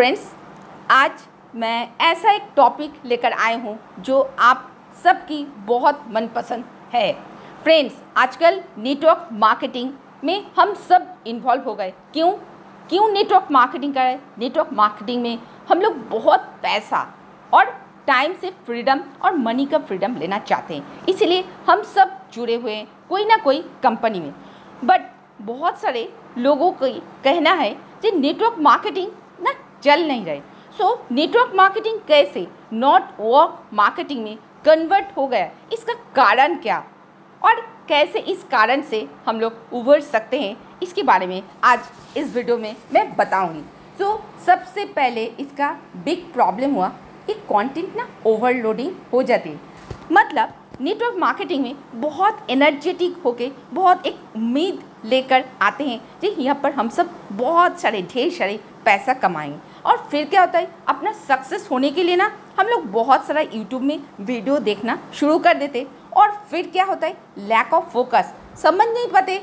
Friends आज मैं ऐसा एक टॉपिक लेकर आए हूँ जो आप सबकी बहुत मनपसंद है। फ्रेंड्स आजकल नेटवर्क मार्केटिंग में हम सब इन्वॉल्व हो गए। क्यों? क्यों नेटवर्क मार्केटिंग करें नेटवर्क मार्केटिंग में हम लोग बहुत पैसा और टाइम से फ्रीडम और मनी का फ्रीडम लेना चाहते हैं। इसीलिए हम सब जुड़े हुए हैं कोई ना कोई कंपनी में। बट बहुत सारे लोगों का कहना है कि नेटवर्क मार्केटिंग चल नहीं रहे। सो नेटवर्क मार्केटिंग कैसे? नॉट वर्क मार्केटिंग में कन्वर्ट हो गया। इसका कारण क्या? और कैसे इस कारण से हम लोग उभर सकते हैं? इसके बारे में आज इस वीडियो में मैं बताऊँगी। सो so, सबसे पहले इसका बिग प्रॉब्लम हुआ कि कंटेंट ना ओवरलोडिंग हो जाती। है मतलब नेटवर्क मार्केटिंग में बहुत एनर्जेटिक होके बहुत एक उम्मीद लेकर आते हैं कि यहाँ पर हम सब बहुत सारे ढेर सारे पैसा कमाएँगे। और फिर क्या होता है अपना सक्सेस होने के लिए ना हम लोग बहुत सारा यूट्यूब में वीडियो देखना शुरू कर देते। और फिर क्या होता है लैक ऑफ़ फोकस समझ नहीं पाते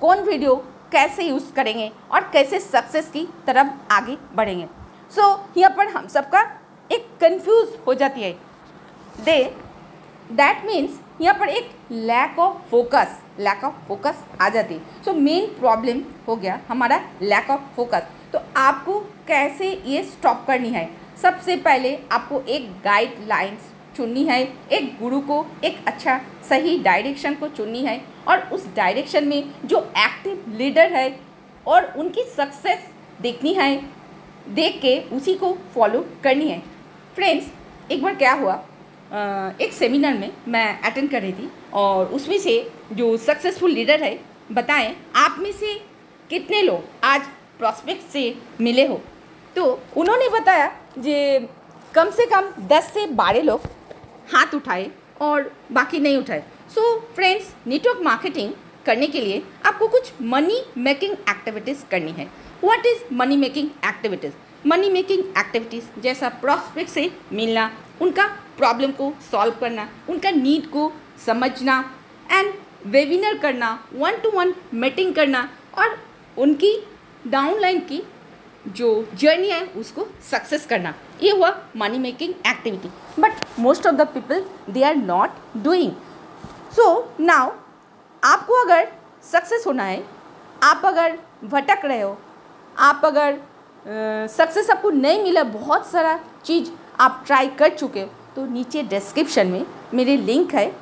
कौन वीडियो कैसे यूज़ करेंगे और कैसे सक्सेस की तरफ़ आगे बढ़ेंगे। सो so, यहाँ पर हम सबका एक कंफ्यूज हो जाती है। दे दैट मीन्स यहाँ पर एक lack of focus lack of focus आ जाती है। सो मेन प्रॉब्लम हो गया हमारा लैक ऑफ़ फोकस तो आपको कैसे ये स्टॉप करनी है? सबसे पहले आपको एक गाइडलाइंस चुननी है। एक गुरु को एक अच्छा सही डायरेक्शन को चुननी है और उस डायरेक्शन में जो एक्टिव लीडर है और उनकी सक्सेस देखनी है, देख के उसी को फॉलो करनी है। फ्रेंड्स एक बार क्या हुआ? एक सेमिनार में मैं अटेंड कर रही थी और उसमें से जो सक्सेसफुल लीडर है, बताएँ, आप में से कितने लोग आज प्रॉस्पेक्ट से मिले हो। तो उन्होंने बताया जे कम से कम 10 से 12 लोग हाथ उठाए और बाकी नहीं उठाए। सो फ्रेंड्स नेटवर्क मार्केटिंग करने के लिए आपको कुछ मनी मेकिंग एक्टिविटीज़ करनी है। What is money making activities money making activities जैसा प्रॉस्पेक्ट से मिलना, उनका प्रॉब्लम को सॉल्व करना, उनका नीड को समझना एंड वेबिनर करना वन टू वन मीटिंग करना और उनकी डाउनलाइन की जो जर्नी है उसको सक्सेस करना। ये हुआ money making activity but most of the people they are not doing so now आपको अगर सक्सेस होना है आप अगर भटक रहे हो आप अगर सक्सेस uh, आपको नहीं मिला बहुत सारा चीज़ आप ट्राई कर चुके तो नीचे डिस्क्रिप्शन में मेरे लिंक है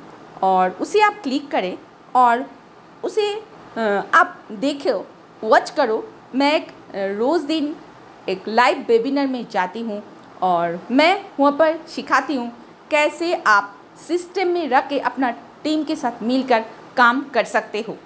और उसे आप क्लिक करें और उसे आप देखो वॉच करो मैं एक रोज़ दिन एक लाइव वेबिनार में जाती हूँ और मैं वहाँ पर सिखाती हूँ कैसे आप सिस्टम में रख के अपना टीम के साथ मिलकर काम कर सकते हो।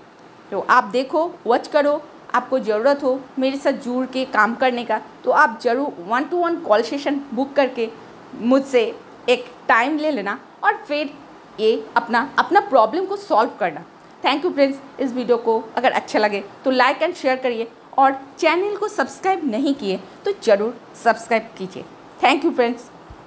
तो आप देखो वॉच करो, आपको ज़रूरत हो मेरे साथ जुड़ के काम करने का तो आप ज़रूर one to one call session book करके मुझसे एक टाइम ले लेना और फिर ये अपना अपना प्रॉब्लम को सॉल्व करना। थैंक यू फ्रेंड्स इस वीडियो को अगर अच्छा लगे तो लाइक एंड शेयर करिए। और चैनल को सब्सक्राइब नहीं किए तो ज़रूर सब्सक्राइब कीजिए। Thank you friends